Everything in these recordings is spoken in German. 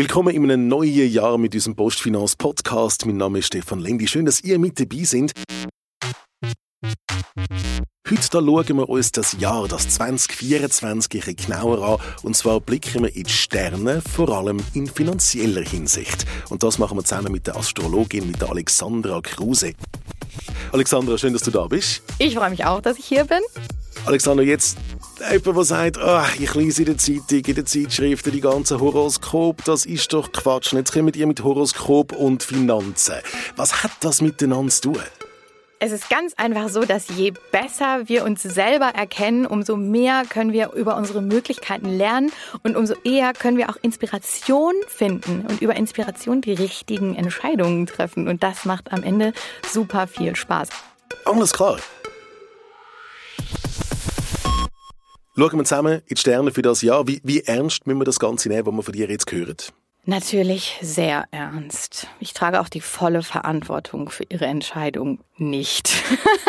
Willkommen in einem neuen Jahr mit unserem Postfinanz Podcast. Mein Name ist Stefan Lendi. Schön, dass ihr mit dabei seid. Heute da schauen wir uns das Jahr, das 2024, ein genauer an. Und zwar blicken wir in die Sterne, vor allem in finanzieller Hinsicht. Und das machen wir zusammen mit der Astrologin, mit der Alexandra Kruse. Alexandra, schön, dass du da bist. Ich freue mich auch, dass ich hier bin. Alexandra, jetzt jemand, der sagt, oh, ich lese in der Zeitung, in den Zeitschriften die ganzen Horoskop, das ist doch Quatsch. Und jetzt kommen ihr mit Horoskop und Finanzen. Was hat das miteinander zu tun? Es ist ganz einfach so, dass je besser wir uns selber erkennen, umso mehr können wir über unsere Möglichkeiten lernen und umso eher können wir auch Inspiration finden und über Inspiration die richtigen Entscheidungen treffen. Und das macht am Ende super viel Spaß. Alles klar. Schauen wir zusammen in die Sterne für das Jahr. Wie, wie ernst müssen wir das Ganze nehmen, was wir von dir jetzt hören? Natürlich sehr ernst. Ich trage auch die volle Verantwortung für Ihre Entscheidung nicht.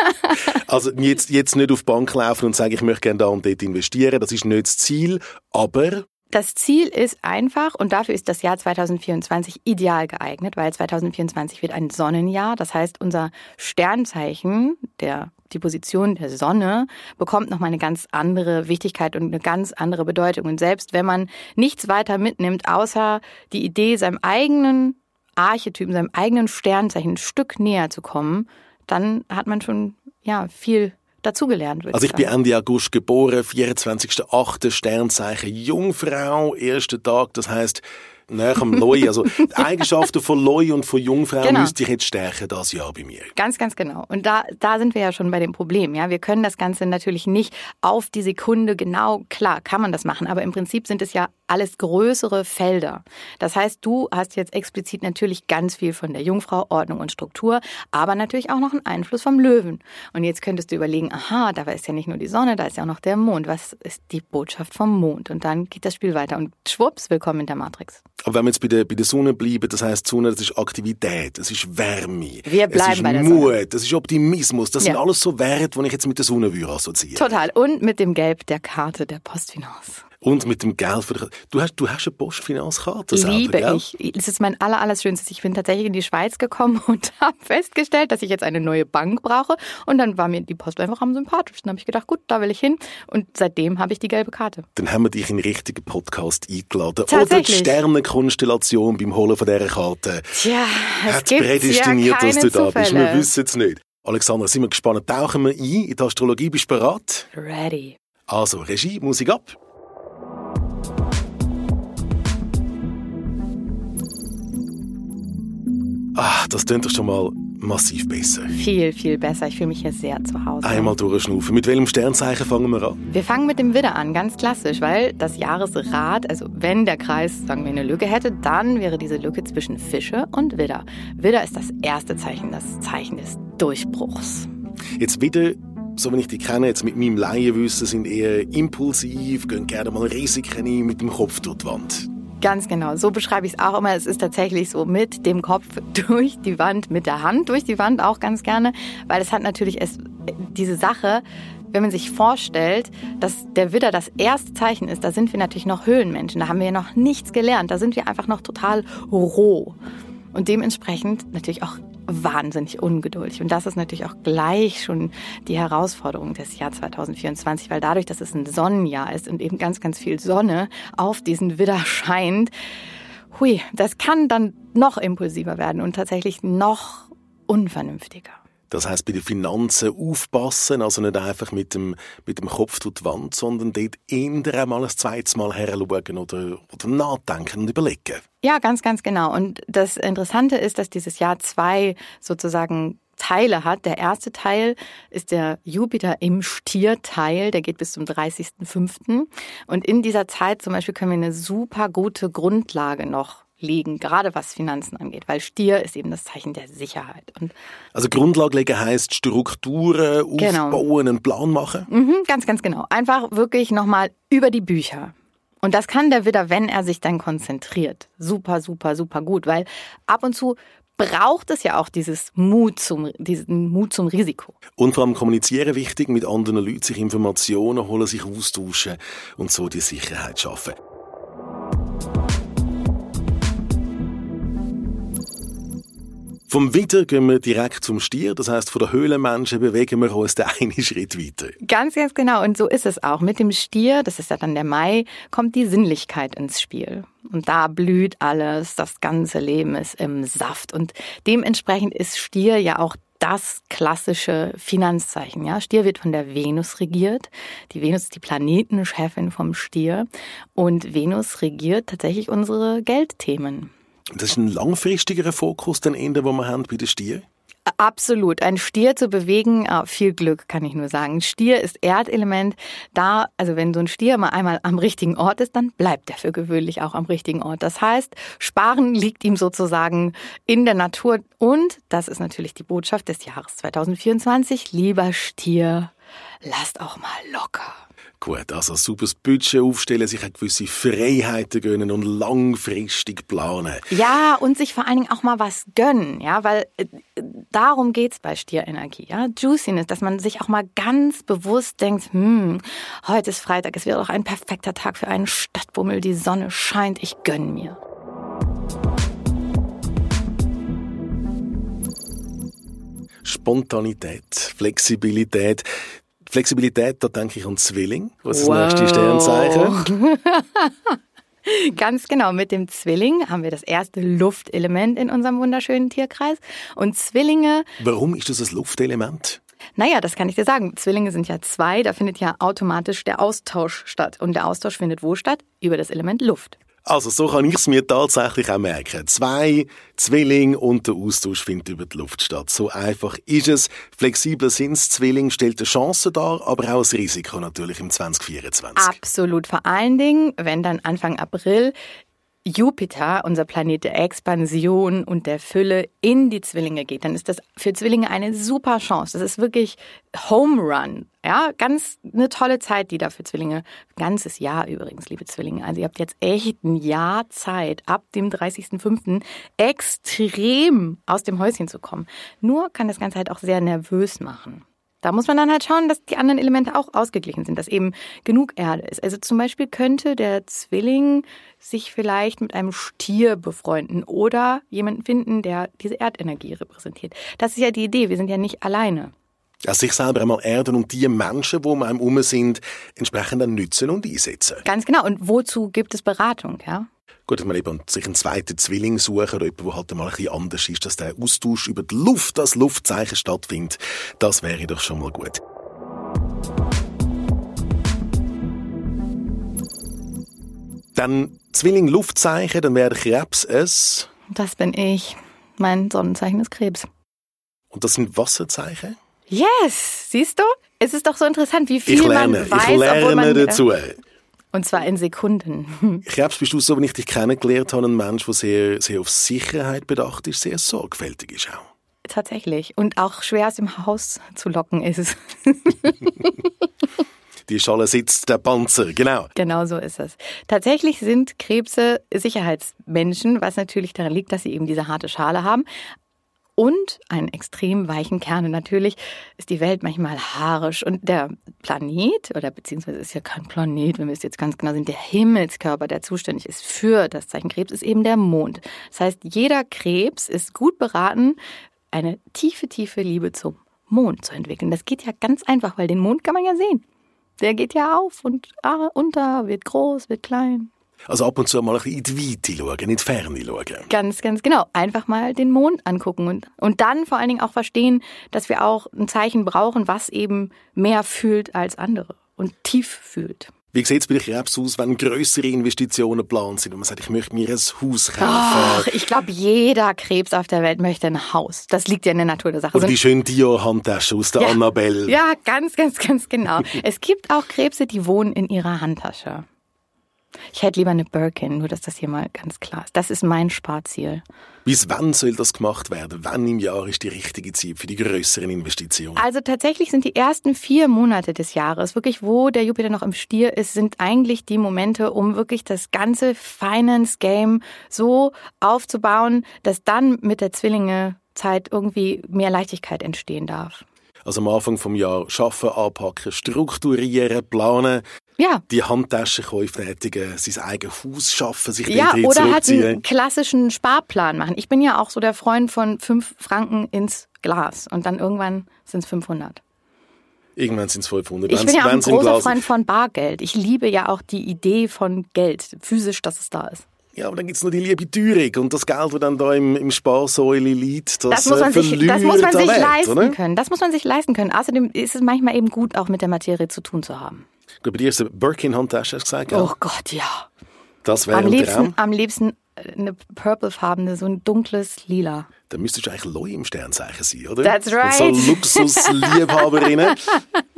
also jetzt, jetzt nicht auf die Bank laufen und sagen, ich möchte gerne da und dort investieren. Das ist nicht das Ziel. Aber das Ziel ist einfach und dafür ist das Jahr 2024 ideal geeignet, weil 2024 wird ein Sonnenjahr. Das heißt, unser Sternzeichen, der, die Position der Sonne, bekommt nochmal eine ganz andere Wichtigkeit und eine ganz andere Bedeutung. Und selbst wenn man nichts weiter mitnimmt, außer die Idee, seinem eigenen Archetypen, seinem eigenen Sternzeichen ein Stück näher zu kommen, dann hat man schon ja viel dazugelernt. Also ich bin Ende August geboren, 24.8. Sternzeichen Jungfrau, erster Tag, das heißt näher am Loi. Also die Eigenschaften von Loi und von Jungfrau genau. müsste ich jetzt stärken das Jahr bei mir. Ganz, ganz genau. Und da, da sind wir ja schon bei dem Problem. Ja, wir können das Ganze natürlich nicht auf die Sekunde genau. Klar, kann man das machen, aber im Prinzip sind es ja alles größere Felder. Das heißt, du hast jetzt explizit natürlich ganz viel von der Jungfrau, Ordnung und Struktur, aber natürlich auch noch einen Einfluss vom Löwen. Und jetzt könntest du überlegen, aha, da ist ja nicht nur die Sonne, da ist ja auch noch der Mond. Was ist die Botschaft vom Mond? Und dann geht das Spiel weiter. Und schwupps, willkommen in der Matrix. Aber wenn wir jetzt bei der, bei der Sonne bleiben, das heißt, die Sonne, das ist Aktivität, das ist Wärme, wir bleiben es ist bei der Mut, Sonne. das ist Optimismus, das ja. sind alles so Werte, die ich jetzt mit der Sonne assoziieren Total. Und mit dem Gelb der Karte der Postfinance. Und mit dem Geld für du hast du hast eine Postfinanzkarte selber, Liebe gell? ich. Das ist mein aller, aller Schönstes. Ich bin tatsächlich in die Schweiz gekommen und habe festgestellt, dass ich jetzt eine neue Bank brauche. Und dann war mir die Post einfach am sympathischsten. Dann habe ich gedacht, gut, da will ich hin. Und seitdem habe ich die gelbe Karte. Dann haben wir dich in den richtigen Podcast eingeladen. Oder die Sternenkonstellation beim Holen von dieser Karte. Tja, es hat prädestiniert, ja dass du da Zufälle. bist. Wir wissen es nicht. Alexander, sind wir gespannt. Tauchen wir ein in die Astrologie. Bist du bereit? Ready. Also, Regie, Musik ab. Ah, das klingt doch schon mal massiv besser. Viel, viel besser. Ich fühle mich hier sehr zu Hause. Einmal durchschnaufen. Mit welchem Sternzeichen fangen wir an? Wir fangen mit dem Widder an, ganz klassisch, weil das Jahresrad, also wenn der Kreis, sagen wir, eine Lücke hätte, dann wäre diese Lücke zwischen Fische und Widder. Widder ist das erste Zeichen, das Zeichen des Durchbruchs. Jetzt wieder so wenn ich die kenne, jetzt mit meinem Laienwissen, sind eher impulsiv, gehen gerne mal Risiken ein, mit dem Kopf durch die Wand. Ganz genau. So beschreibe ich es auch immer. Es ist tatsächlich so mit dem Kopf durch die Wand, mit der Hand durch die Wand auch ganz gerne, weil es hat natürlich es, diese Sache, wenn man sich vorstellt, dass der Widder das erste Zeichen ist, da sind wir natürlich noch Höhlenmenschen. Da haben wir noch nichts gelernt. Da sind wir einfach noch total roh. Und dementsprechend natürlich auch wahnsinnig ungeduldig. Und das ist natürlich auch gleich schon die Herausforderung des Jahr 2024, weil dadurch, dass es ein Sonnenjahr ist und eben ganz, ganz viel Sonne auf diesen Widder scheint, hui, das kann dann noch impulsiver werden und tatsächlich noch unvernünftiger. Das heißt, bei den Finanzen aufpassen, also nicht einfach mit dem, mit dem Kopf durch die Wand, sondern dort eher einmal ein zweites Mal heranschauen oder, oder nachdenken und überlegen. Ja, ganz, ganz genau. Und das Interessante ist, dass dieses Jahr zwei sozusagen Teile hat. Der erste Teil ist der Jupiter im Stierteil, der geht bis zum 30.05. Und in dieser Zeit zum Beispiel können wir eine super gute Grundlage noch legen, gerade was Finanzen angeht, weil Stier ist eben das Zeichen der Sicherheit. Und also Grundlage legen heißt Strukturen genau. aufbauen, einen Plan machen? Mhm, ganz, ganz genau. Einfach wirklich nochmal über die Bücher. Und das kann der Widder, wenn er sich dann konzentriert. Super, super, super gut, weil ab und zu braucht es ja auch dieses Mut zum, diesen Mut zum Risiko. Und vor allem kommunizieren wichtig, mit anderen Leuten sich Informationen holen, sich austauschen und so die Sicherheit schaffen. Vom Witter gehen wir direkt zum Stier. Das heißt, von der Höhlenmenschen bewegen wir uns den einen Schritt weiter. Ganz, ganz genau. Und so ist es auch. Mit dem Stier, das ist ja dann der Mai, kommt die Sinnlichkeit ins Spiel. Und da blüht alles. Das ganze Leben ist im Saft. Und dementsprechend ist Stier ja auch das klassische Finanzzeichen. Ja, Stier wird von der Venus regiert. Die Venus ist die Planetenchefin vom Stier und Venus regiert tatsächlich unsere Geldthemen. Das ist ein langfristigerer Fokus, den Ende, wo wir haben bei den Stier. Absolut. Ein Stier zu bewegen, ah, viel Glück, kann ich nur sagen. Stier ist Erdelement. Da, also wenn so ein Stier mal einmal am richtigen Ort ist, dann bleibt er für gewöhnlich auch am richtigen Ort. Das heißt, Sparen liegt ihm sozusagen in der Natur. Und, das ist natürlich die Botschaft des Jahres 2024, lieber Stier, lasst auch mal locker. Gut, also super Budget aufstellen, sich eine gewisse Freiheiten gönnen und langfristig planen. Ja, und sich vor allen Dingen auch mal was gönnen, ja, weil äh, darum geht's bei Stierenergie, ja. Juiciness, dass man sich auch mal ganz bewusst denkt, hm, heute ist Freitag, es wäre doch ein perfekter Tag für einen Stadtbummel, die Sonne scheint, ich gönn mir. Spontanität, Flexibilität, Flexibilität, da denke ich an Zwilling. Was ist wow. das nächste Sternzeichen? Ganz genau, mit dem Zwilling haben wir das erste Luftelement in unserem wunderschönen Tierkreis. Und Zwillinge. Warum ist das das Luftelement? Naja, das kann ich dir sagen. Zwillinge sind ja zwei, da findet ja automatisch der Austausch statt. Und der Austausch findet wo statt? Über das Element Luft. Also so kann ich es mir tatsächlich auch merken. Zwei Zwilling und der Austausch findet über die Luft statt. So einfach ist es. Flexibler Sinns Zwilling stellt eine Chance dar, aber auch ein Risiko natürlich im 2024. Absolut. Vor allen Dingen, wenn dann Anfang April Jupiter, unser Planet der Expansion und der Fülle, in die Zwillinge geht, dann ist das für Zwillinge eine super Chance. Das ist wirklich Home Run. Ja, ganz eine tolle Zeit, die da für Zwillinge, ganzes Jahr übrigens, liebe Zwillinge. Also ihr habt jetzt echt ein Jahr Zeit, ab dem 30.05. extrem aus dem Häuschen zu kommen. Nur kann das Ganze halt auch sehr nervös machen. Da muss man dann halt schauen, dass die anderen Elemente auch ausgeglichen sind, dass eben genug Erde ist. Also zum Beispiel könnte der Zwilling sich vielleicht mit einem Stier befreunden oder jemanden finden, der diese Erdenergie repräsentiert. Das ist ja die Idee. Wir sind ja nicht alleine. Ja, sich selber einmal erden und die Menschen, wo wir einem um sind, entsprechend dann nützen und einsetzen. Ganz genau. Und wozu gibt es Beratung, ja? Gut, dass man eben sich einen zweiten Zwilling suchen oder jemanden, der halt mal ein bisschen anders ist, dass der Austausch über die Luft, das Luftzeichen stattfindet. Das wäre doch schon mal gut. Dann Zwilling Luftzeichen, dann wäre Krebs es. Das bin ich. Mein Sonnenzeichen ist Krebs. Und das sind Wasserzeichen? Yes, siehst du? Es ist doch so interessant, wie viel ich lerne, man weiß, ich lerne man, dazu. Und zwar in Sekunden. Krebs bist du so, wenn ich dich kennengelernt habe, ein Mensch, der sehr, sehr auf Sicherheit bedacht ist, sehr sorgfältig ist auch. Tatsächlich. Und auch schwer aus dem Haus zu locken ist. Die Schale sitzt der Panzer, genau. Genau so ist es. Tatsächlich sind Krebse Sicherheitsmenschen, was natürlich daran liegt, dass sie eben diese harte Schale haben und einen extrem weichen Kern. Und natürlich ist die Welt manchmal haarisch. Und der Planet, oder beziehungsweise ist ja kein Planet, wenn wir es jetzt ganz genau sind, der Himmelskörper, der zuständig ist für das Zeichen Krebs, ist eben der Mond. Das heißt, jeder Krebs ist gut beraten, eine tiefe, tiefe Liebe zum Mond zu entwickeln. Das geht ja ganz einfach, weil den Mond kann man ja sehen. Der geht ja auf und ah, unter, wird groß, wird klein. Also ab und zu mal ein bisschen in die Weite schauen, in die Ferne schauen. Ganz, ganz genau. Einfach mal den Mond angucken und, und dann vor allen Dingen auch verstehen, dass wir auch ein Zeichen brauchen, was eben mehr fühlt als andere und tief fühlt. Wie sieht es bei den Krebs aus, wenn größere Investitionen geplant sind und man sagt, ich möchte mir ein Haus kaufen? Ach, ich glaube, jeder Krebs auf der Welt möchte ein Haus. Das liegt ja in der Natur der Sache. Oder die schöne Dior-Handtasche aus der ja, Annabelle. Ja, ganz, ganz, ganz genau. es gibt auch Krebse, die wohnen in ihrer Handtasche. Ich hätte lieber eine Birkin, nur dass das hier mal ganz klar ist. Das ist mein Sparziel. Bis wann soll das gemacht werden? Wann im Jahr ist die richtige Zeit für die größeren Investitionen? Also tatsächlich sind die ersten vier Monate des Jahres, wirklich wo der Jupiter noch im Stier ist, sind eigentlich die Momente, um wirklich das ganze Finance-Game so aufzubauen, dass dann mit der Zwillinge-Zeit irgendwie mehr Leichtigkeit entstehen darf. Also am Anfang vom Jahr schaffen, anpacken, strukturieren, planen. Ja. Die Handtaschenkäufe tätigen, sein eigenes Haus schaffen, sich Ja, drin oder halt einen klassischen Sparplan machen. Ich bin ja auch so der Freund von fünf Franken ins Glas und dann irgendwann sind es 500. Irgendwann sind es 500. Ich Wenn's- bin ja auch ein großer Freund von Bargeld. Ich liebe ja auch die Idee von Geld, physisch, dass es da ist. Ja, aber dann gibt's noch die liebe Teuerung und das Geld, das dann da im, im Sparsäule liegt, das, Das muss man äh, sich, das muss man an sich leisten oder? können. Das muss man sich leisten können. Außerdem ist es manchmal eben gut, auch mit der Materie zu tun zu haben. Ich glaube, bei dir ist eine Birkin-Handtasche, hast du gesagt, ja? Oh Gott, ja. Das wäre Am ein liebsten, am liebsten äh, eine purplefarbene, so ein dunkles Lila. Dann müsstest du eigentlich Leu im Sternzeichen sein, oder? That's right. Und so Luxusliebhaberinnen.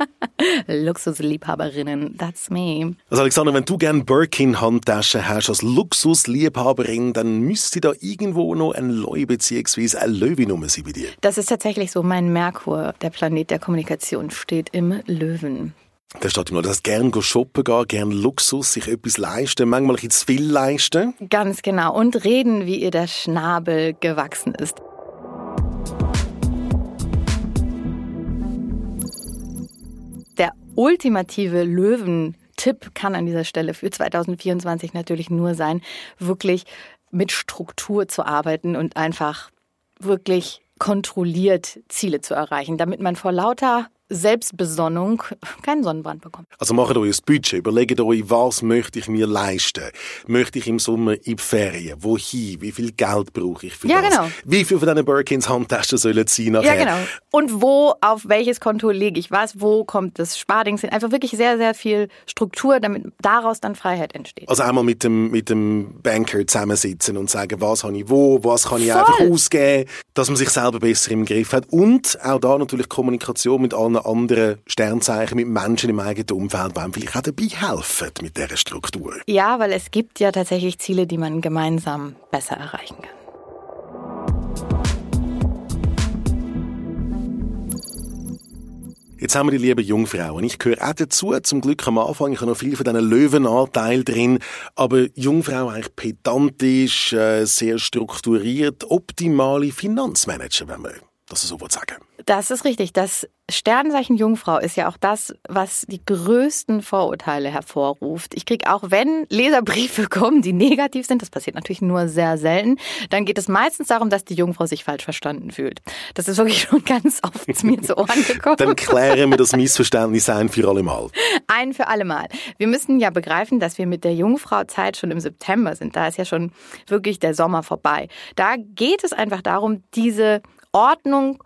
Luxusliebhaberinnen, that's me. Also Alexander, wenn du gerne Birkin-Handtaschen hast als Luxusliebhaberin, dann müsste da irgendwo noch ein Leu bzw. eine Löwe-Nummer sein bei dir. Das ist tatsächlich so. Mein Merkur, der Planet der Kommunikation, steht im Löwen. Da steht immer, dass gern shoppen gehen, gern Luxus, sich etwas leisten, manchmal ein zu viel leisten. Ganz genau. Und reden, wie ihr der Schnabel gewachsen ist. Der ultimative Löwen-Tipp kann an dieser Stelle für 2024 natürlich nur sein, wirklich mit Struktur zu arbeiten und einfach wirklich kontrolliert Ziele zu erreichen, damit man vor lauter Selbstbesonnung keinen Sonnenbrand bekommt. Also macht euch ein Budget, überlegt euch, was möchte ich mir leisten? Möchte ich im Sommer in die Ferien? Wohin? Wie viel Geld brauche ich für Ja, das? genau. Wie viel von diesen Birkins Handtaschen sollen sein nachher? Ja, genau. Und wo, auf welches Konto lege ich was? Wo kommt das Spardings hin? Einfach wirklich sehr, sehr viel Struktur, damit daraus dann Freiheit entsteht. Also einmal mit dem, mit dem Banker zusammensitzen und sagen, was habe ich wo, was kann ich Voll. einfach ausgeben, dass man sich selber besser im Griff hat. Und auch da natürlich Kommunikation mit allen anderen Sternzeichen, mit Menschen im eigenen Umfeld, die einem vielleicht auch dabei helfen mit dieser Struktur. Ja, weil es gibt ja tatsächlich Ziele, die man gemeinsam besser erreichen kann. Jetzt haben wir die lieben Jungfrauen. Ich gehöre auch dazu, zum Glück am Anfang. Ich habe noch viel von diesen Löwenanteil drin. Aber Jungfrau eigentlich pedantisch, äh, sehr strukturiert, optimale Finanzmanager, wenn man das so will sagen Das ist richtig. Das Sternzeichen Jungfrau ist ja auch das, was die größten Vorurteile hervorruft. Ich kriege auch, wenn Leserbriefe kommen, die negativ sind, das passiert natürlich nur sehr selten, dann geht es meistens darum, dass die Jungfrau sich falsch verstanden fühlt. Das ist wirklich schon ganz oft mir zu Ohren gekommen. Dann klären wir das Missverständnis ein für alle Mal. Ein für alle Mal. Wir müssen ja begreifen, dass wir mit der Jungfrauzeit schon im September sind. Da ist ja schon wirklich der Sommer vorbei. Da geht es einfach darum, diese Ordnung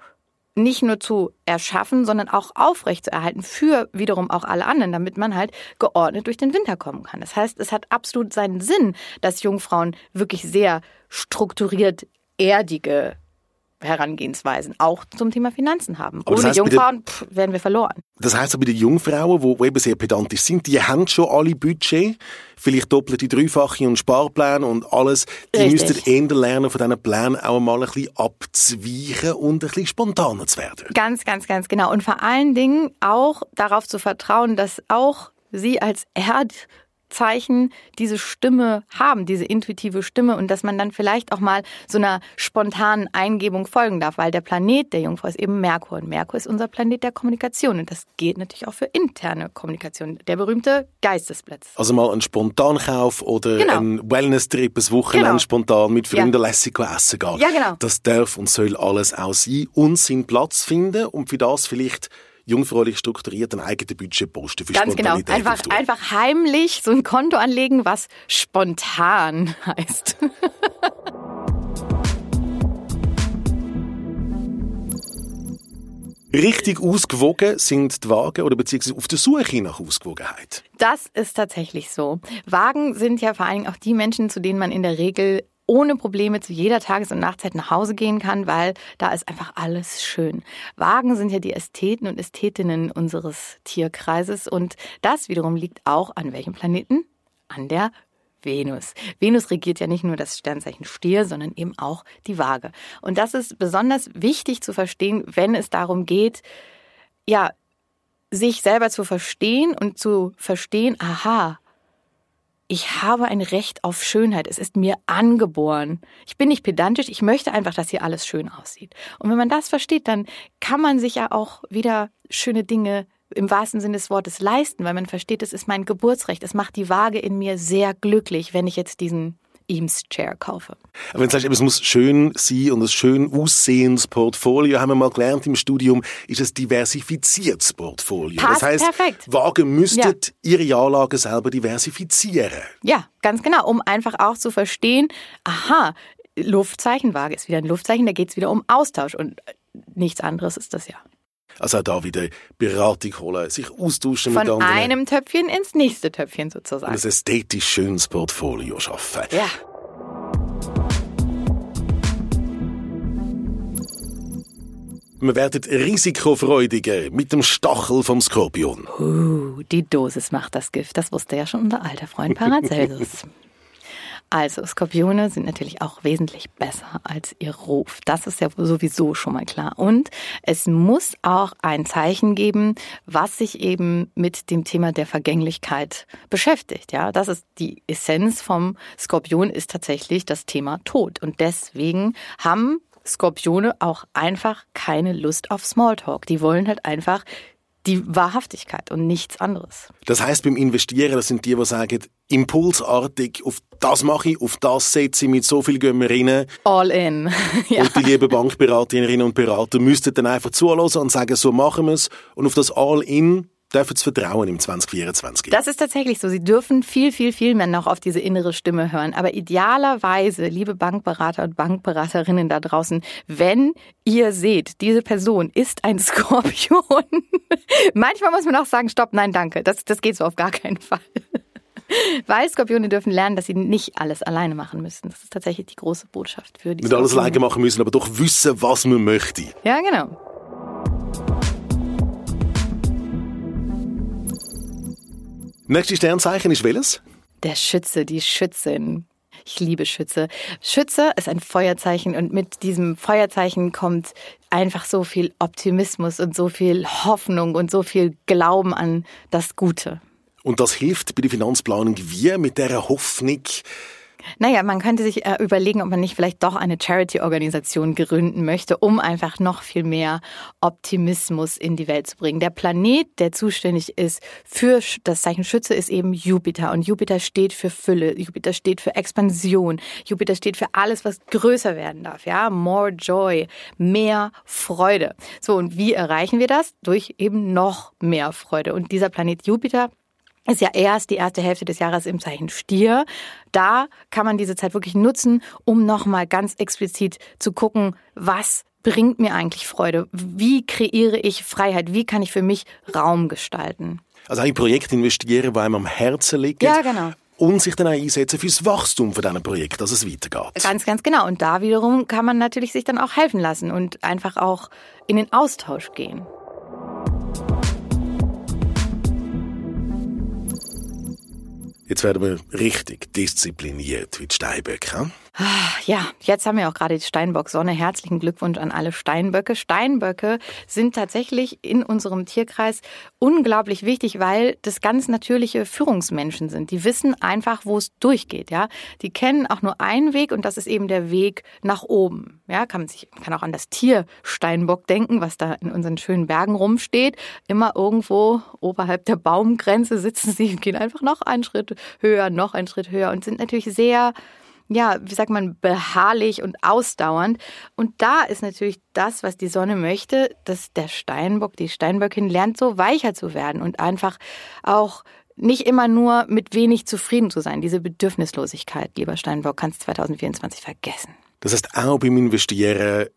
nicht nur zu erschaffen, sondern auch aufrechtzuerhalten für wiederum auch alle anderen, damit man halt geordnet durch den Winter kommen kann. Das heißt, es hat absolut seinen Sinn, dass Jungfrauen wirklich sehr strukturiert erdige Herangehensweisen auch zum Thema Finanzen haben. Aber das Ohne heißt, Jungfrauen pff, wären wir verloren. Das heisst aber, die Jungfrauen, die, eben sehr pedantisch sind, die haben schon alle Budget, vielleicht doppelte, dreifache und Sparpläne und alles. Die Richtig. müssten eher lernen, von diesen Plänen auch mal ein bisschen abzuweichen und ein bisschen spontaner zu werden. Ganz, ganz, ganz genau. Und vor allen Dingen auch darauf zu vertrauen, dass auch Sie als Erdzeichen diese Stimme haben, diese intuitive Stimme und dass man dann vielleicht auch mal so einer spontanen Eingebung folgen darf, weil der Planet der Jungfrau ist eben Merkur und Merkur ist unser Planet der Kommunikation und das geht natürlich auch für interne Kommunikation, der berühmte Geistesblitz. Also mal ein Spontankauf oder Genau. ein Wellness-Trip, ein Wochenende Genau. spontan mit Freunden Ja. lässig essen gehen. Ja, genau. Das darf und soll alles auch sein und seinen Platz finden und für das vielleicht jungfräulich strukturiert ein eigenes Budget posten für Ganz genau. Einfach, einfach heimlich so ein Konto anlegen, was spontan heißt. Richtig ausgewogen sind die Wagen oder beziehungsweise auf der Suche nach Ausgewogenheit. Das ist tatsächlich so. Wagen sind ja vor allen Dingen auch die Menschen, zu denen man in der Regel ohne Probleme zu jeder Tages- und Nachtzeit nach Hause gehen kann, weil da ist einfach alles schön. Wagen sind ja die Ästheten und Ästhetinnen unseres Tierkreises und das wiederum liegt auch an welchem Planeten? An der Venus. Venus regiert ja nicht nur das Sternzeichen Stier, sondern eben auch die Waage. Und das ist besonders wichtig zu verstehen, wenn es darum geht, ja, sich selber zu verstehen und zu verstehen, aha, ich habe ein Recht auf Schönheit. Es ist mir angeboren. Ich bin nicht pedantisch. Ich möchte einfach, dass hier alles schön aussieht. Und wenn man das versteht, dann kann man sich ja auch wieder schöne Dinge im wahrsten Sinne des Wortes leisten, weil man versteht, es ist mein Geburtsrecht. Es macht die Waage in mir sehr glücklich, wenn ich jetzt diesen Eames Chair kaufe. Aber wenn du sagst, es muss schön sein und ein schön aussehendes Portfolio, haben wir mal gelernt im Studium, ist ein diversifiziertes Portfolio. Passt das heißt, perfekt. Wagen müsstet ja. ihre Anlagen selber diversifizieren. Ja, ganz genau, um einfach auch zu verstehen, aha, Luftzeichenwaage ist wieder ein Luftzeichen, da geht es wieder um Austausch und nichts anderes ist das ja. Also auch da wieder Beratung holen, sich austauschen Von mit anderen. Von einem Töpfchen ins nächste Töpfchen sozusagen. Und ein ästhetisch schönes Portfolio schaffen. Ja. Wir werden risikofreudiger mit dem Stachel vom Skorpion. Uh, die Dosis macht das Gift. Das wusste ja schon unser alter Freund Paracelsus. Also, Skorpione sind natürlich auch wesentlich besser als ihr Ruf. Das ist ja sowieso schon mal klar. Und es muss auch ein Zeichen geben, was sich eben mit dem Thema der Vergänglichkeit beschäftigt. Ja, das ist die Essenz vom Skorpion ist tatsächlich das Thema Tod. Und deswegen haben Skorpione auch einfach keine Lust auf Smalltalk. Die wollen halt einfach die Wahrhaftigkeit und nichts anderes. Das heißt, beim Investieren, das sind die, die sagen, impulsartig, auf das mache ich, auf das setze ich, mit so viel gehen wir rein. All in. ja. Und die lieben Bankberaterinnen und Berater müssten dann einfach zuhören und sagen, so machen wir es. Und auf das All in dürfen sie vertrauen im 2024. Das ist tatsächlich so. Sie dürfen viel, viel, viel mehr noch auf diese innere Stimme hören. Aber idealerweise, liebe Bankberater und Bankberaterinnen da draußen, wenn ihr seht, diese Person ist ein Skorpion, manchmal muss man auch sagen, stopp, nein, danke. Das, das geht so auf gar keinen Fall. Weil Skorpione dürfen lernen, dass sie nicht alles alleine machen müssen. Das ist tatsächlich die große Botschaft für die Nicht alles alleine machen müssen, aber doch wissen, was man möchte. Ja, genau. Nächstes Sternzeichen ist welches? Der Schütze, die Schützin. Ich liebe Schütze. Schütze ist ein Feuerzeichen und mit diesem Feuerzeichen kommt einfach so viel Optimismus und so viel Hoffnung und so viel Glauben an das Gute. Und das hilft bei der Finanzplanung wie mit der Hoffnung, naja, man könnte sich äh, überlegen, ob man nicht vielleicht doch eine Charity-Organisation gründen möchte, um einfach noch viel mehr Optimismus in die Welt zu bringen. Der Planet, der zuständig ist für das Zeichen Schütze, ist eben Jupiter. Und Jupiter steht für Fülle, Jupiter steht für Expansion, Jupiter steht für alles, was größer werden darf. Ja, more joy, mehr Freude. So, und wie erreichen wir das? Durch eben noch mehr Freude. Und dieser Planet Jupiter ist ja erst die erste Hälfte des Jahres im Zeichen Stier. Da kann man diese Zeit wirklich nutzen, um nochmal ganz explizit zu gucken, was bringt mir eigentlich Freude? Wie kreiere ich Freiheit? Wie kann ich für mich Raum gestalten? Also ein Projekt investieren, wo einem am Herzen liegt. Ja, genau und sich dann einsetzen fürs Wachstum von diesem Projekt, dass es weitergeht. Ganz, ganz genau. Und da wiederum kann man natürlich sich dann auch helfen lassen und einfach auch in den Austausch gehen. Jetzt werden wir richtig diszipliniert wie die Steinböcke. Ah, ja, jetzt haben wir auch gerade die Steinbock-Sonne. Herzlichen Glückwunsch an alle Steinböcke. Steinböcke sind tatsächlich in unserem Tierkreis unglaublich wichtig, weil das ganz natürliche Führungsmenschen sind. Die wissen einfach, wo es durchgeht. Ja, die kennen auch nur einen Weg und das ist eben der Weg nach oben. Ja, kann man sich kann auch an das Tier Steinbock denken, was da in unseren schönen Bergen rumsteht. Immer irgendwo oberhalb der Baumgrenze sitzen sie, gehen einfach noch einen Schritt höher, noch einen Schritt höher und sind natürlich sehr ja, wie sagt man, beharrlich und ausdauernd. Und da ist natürlich das, was die Sonne möchte, dass der Steinbock, die Steinböckin lernt, so weicher zu werden und einfach auch nicht immer nur mit wenig zufrieden zu sein. Diese Bedürfnislosigkeit, lieber Steinbock, kannst 2024 vergessen. Das heißt, auch beim Investieren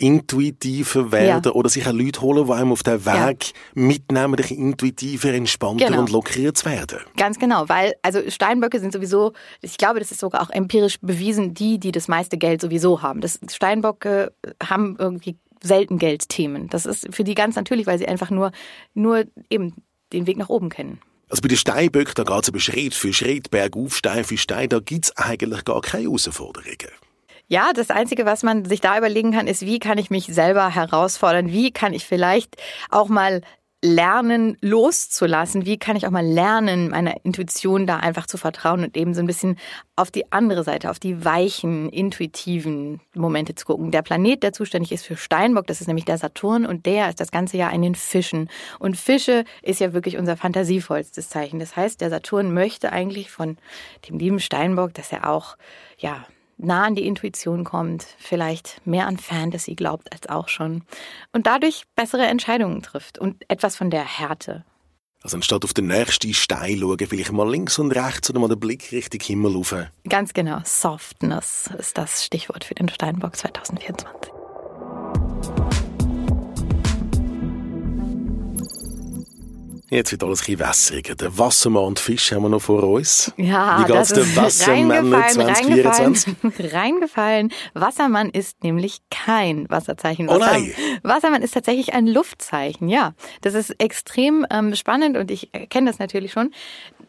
intuitiver werden ja. oder sich auch Leute holen, die einem auf den Weg ja. mitnehmen, dich intuitiver, entspannter genau. und lockerer zu werden. Ganz genau, weil also Steinböcke sind sowieso, ich glaube, das ist sogar auch empirisch bewiesen, die, die das meiste Geld sowieso haben. Das Steinböcke haben irgendwie selten Geldthemen. Das ist für die ganz natürlich, weil sie einfach nur, nur eben den Weg nach oben kennen. Also bei den Steinböcken, da geht es aber Schritt für Schritt, bergauf, Stein für Stein, da gibt es eigentlich gar keine Herausforderungen. Ja, das Einzige, was man sich da überlegen kann, ist, wie kann ich mich selber herausfordern? Wie kann ich vielleicht auch mal lernen, loszulassen? Wie kann ich auch mal lernen, meiner Intuition da einfach zu vertrauen und eben so ein bisschen auf die andere Seite, auf die weichen, intuitiven Momente zu gucken? Der Planet, der zuständig ist für Steinbock, das ist nämlich der Saturn und der ist das ganze Jahr in den Fischen. Und Fische ist ja wirklich unser fantasievollstes Zeichen. Das heißt, der Saturn möchte eigentlich von dem lieben Steinbock, dass er auch, ja, nah an die Intuition kommt, vielleicht mehr an Fantasy glaubt als auch schon und dadurch bessere Entscheidungen trifft und etwas von der Härte. Also anstatt auf den nächsten Stein schauen, vielleicht mal links und rechts oder mal den Blick Richtung Himmel rauf. Ganz genau, Softness ist das Stichwort für den Steinbock 2024. Jetzt wird alles ein bisschen wässriger. Der Wassermann und Fisch haben wir noch vor uns. Ja, Wie geht's das der Wassermann 2024? Reingefallen, reingefallen. Wassermann ist nämlich kein Wasserzeichen. Oh nein. Wassermann ist tatsächlich ein Luftzeichen, ja. Das ist extrem ähm, spannend und ich kenne das natürlich schon.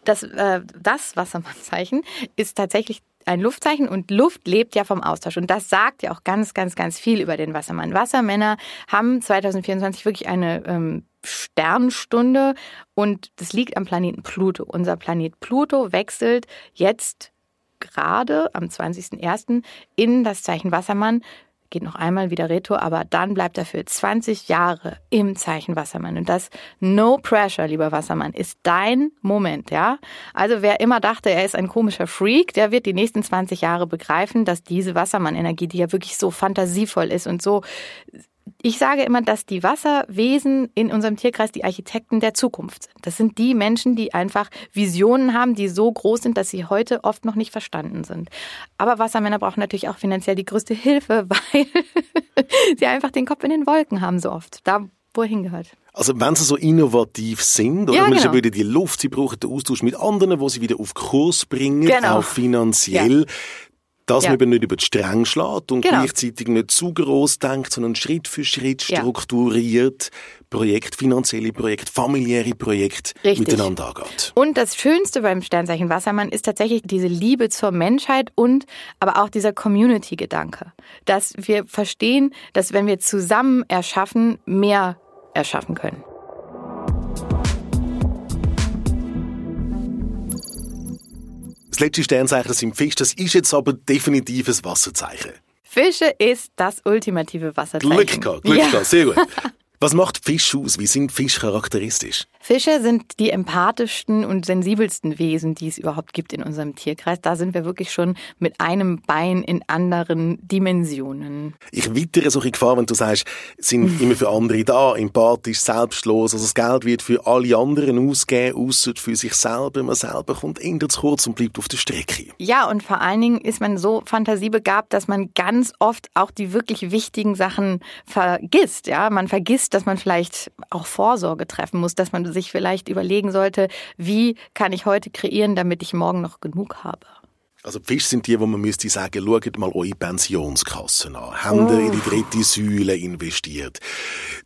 Das, äh, das Wassermannzeichen ist tatsächlich ein Luftzeichen und Luft lebt ja vom Austausch. Und das sagt ja auch ganz, ganz, ganz viel über den Wassermann. Wassermänner haben 2024 wirklich eine ähm, Sternstunde und das liegt am Planeten Pluto. Unser Planet Pluto wechselt jetzt gerade am 20.01. in das Zeichen Wassermann geht noch einmal wieder Reto, aber dann bleibt er für 20 Jahre im Zeichen Wassermann. Und das No Pressure, lieber Wassermann, ist dein Moment, ja? Also wer immer dachte, er ist ein komischer Freak, der wird die nächsten 20 Jahre begreifen, dass diese Wassermann-Energie, die ja wirklich so fantasievoll ist und so ich sage immer, dass die Wasserwesen in unserem Tierkreis die Architekten der Zukunft sind. Das sind die Menschen, die einfach Visionen haben, die so groß sind, dass sie heute oft noch nicht verstanden sind. Aber Wassermänner brauchen natürlich auch finanziell die größte Hilfe, weil sie einfach den Kopf in den Wolken haben so oft. Da, wo er hingehört. Also wenn sie so innovativ sind, oder ja, man genau. wieder die Luft, sie brauchen den Austausch mit anderen, wo sie wieder auf Kurs bringen, Genau. auch finanziell. Dass Ja. man eben nicht über die Stränge schlägt und Genau. gleichzeitig nicht zu groß denkt, sondern Schritt für Schritt strukturiert Projekt, finanzielle Projekt, familiäre Projekt Richtig. miteinander angeht. Und das Schönste beim Sternzeichen Wassermann ist tatsächlich diese Liebe zur Menschheit und aber auch dieser Community-Gedanke. Dass wir verstehen, dass wenn wir zusammen erschaffen, mehr erschaffen können. Letzte Sternzeichen sind Fisch, das ist jetzt aber definitiv ein Wasserzeichen. Fische ist das ultimative Wasserzeichen. Glück gehabt, Glück ja. gehabt, sehr gut. Was macht Fisch aus? Wie sind Fisch charakteristisch? Fische sind die empathischsten und sensibelsten Wesen, die es überhaupt gibt in unserem Tierkreis. Da sind wir wirklich schon mit einem Bein in anderen Dimensionen. Ich wittere solche Gefahr, wenn du sagst, sind immer für andere da, empathisch, selbstlos. Also das Geld wird für alle anderen ausgegeben, außer für sich selber. Man selber kommt eher zu kurz und bleibt auf der Strecke. Ja, und vor allen Dingen ist man so fantasiebegabt, dass man ganz oft auch die wirklich wichtigen Sachen vergisst. Ja, man vergisst, dass man vielleicht auch Vorsorge treffen muss, dass man sich vielleicht überlegen sollte, wie kann ich heute kreieren, damit ich morgen noch genug habe. Also die Fische sind die, wo man müsste sagen, schaut mal eure Pensionskassen an. Haben ihr in die dritte Säule investiert?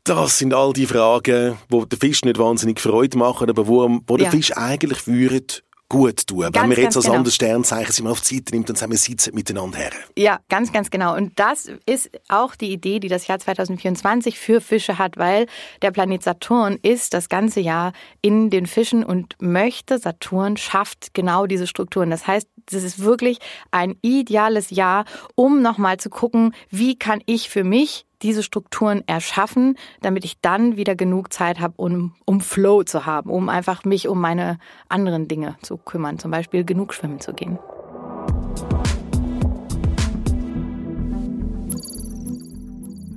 Das sind all die Fragen, wo der Fisch nicht wahnsinnig Freude machen, aber wo, wo der Ja. Fisch eigentlich würden gut tun. Wenn Ganz, man jetzt als genau. anderes Sternzeichen sich mal auf die Seite nimmt und sagen, wir sitzen miteinander her. Ja, ganz, ganz genau. Und das ist auch die Idee, die das Jahr 2024 für Fische hat, weil der Planet Saturn ist das ganze Jahr in den Fischen und möchte, Saturn schafft genau diese Strukturen. Das heißt, das ist wirklich ein ideales Jahr, um nochmal zu gucken, wie kann ich für mich diese Strukturen erschaffen, damit ich dann wieder genug Zeit habe, um, um Flow zu haben, um einfach mich um meine anderen Dinge zu kümmern, zum Beispiel genug schwimmen zu gehen.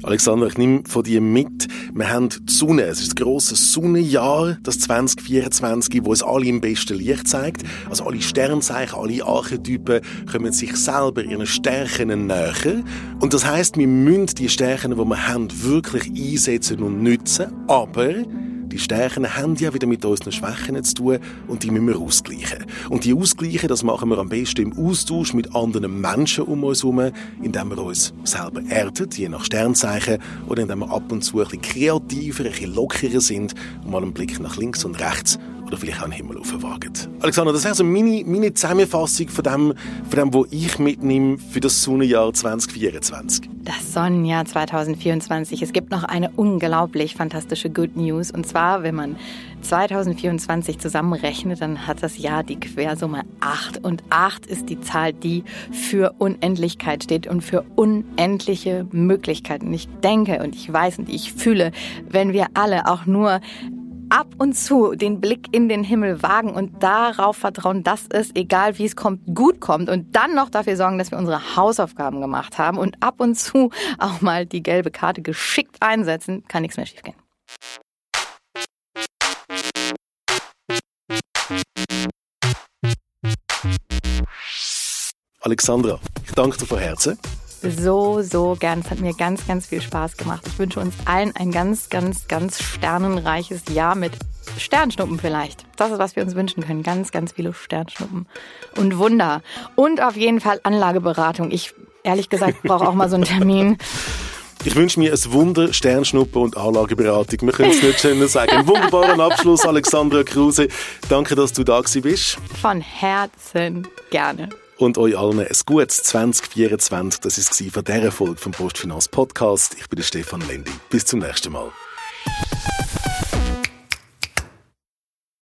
Alexander, ich nehme von dir mit. Wir haben die Sonne. Es ist das grosse Sonnenjahr, das 2024, wo es alle im besten Licht zeigt. Also alle Sternzeichen, alle Archetypen kommen sich selber ihren Stärken näher. Und das heißt, wir müssen die Stärken, die wir haben, wirklich einsetzen und nutzen. Aber die Stärken haben ja wieder mit unseren Schwächen zu tun und die müssen wir ausgleichen. Und die ausgleichen, das machen wir am besten im Austausch mit anderen Menschen um uns herum, indem wir uns selber erden, je nach Sternzeichen, oder indem wir ab und zu ein bisschen kreativer, ein bisschen lockerer sind und mal einen Blick nach links und rechts oder vielleicht auch einen Himmel aufwagen. Alexander, das ist also meine, meine Zusammenfassung von dem, von dem, was ich mitnehme für das Sonnenjahr 2024. Das Sonnenjahr 2024. Es gibt noch eine unglaublich fantastische Good News. Und zwar, wenn man 2024 zusammenrechnet, dann hat das Jahr die Quersumme 8. Und 8 ist die Zahl, die für Unendlichkeit steht und für unendliche Möglichkeiten. Ich denke und ich weiß und ich fühle, wenn wir alle auch nur ab und zu den Blick in den Himmel wagen und darauf vertrauen, dass es, egal wie es kommt, gut kommt und dann noch dafür sorgen, dass wir unsere Hausaufgaben gemacht haben und ab und zu auch mal die gelbe Karte geschickt einsetzen, kann nichts mehr schiefgehen. Alexandra, ich danke dir von Herzen so, so gern. Es hat mir ganz, ganz viel Spaß gemacht. Ich wünsche uns allen ein ganz, ganz, ganz sternenreiches Jahr mit Sternschnuppen vielleicht. Das ist, was wir uns wünschen können. Ganz, ganz viele Sternschnuppen und Wunder. Und auf jeden Fall Anlageberatung. Ich, ehrlich gesagt, brauche auch mal so einen Termin. Ich wünsche mir ein Wunder, Sternschnuppe und Anlageberatung. Wir können es nicht schöner sagen. Einen wunderbaren Abschluss, Alexandra Kruse. Danke, dass du da bist. Von Herzen gerne und euch allen ein gutes 2024. Das war es von dieser Folge vom Postfinanz Podcast. Ich bin der Stefan Lendi. Bis zum nächsten Mal.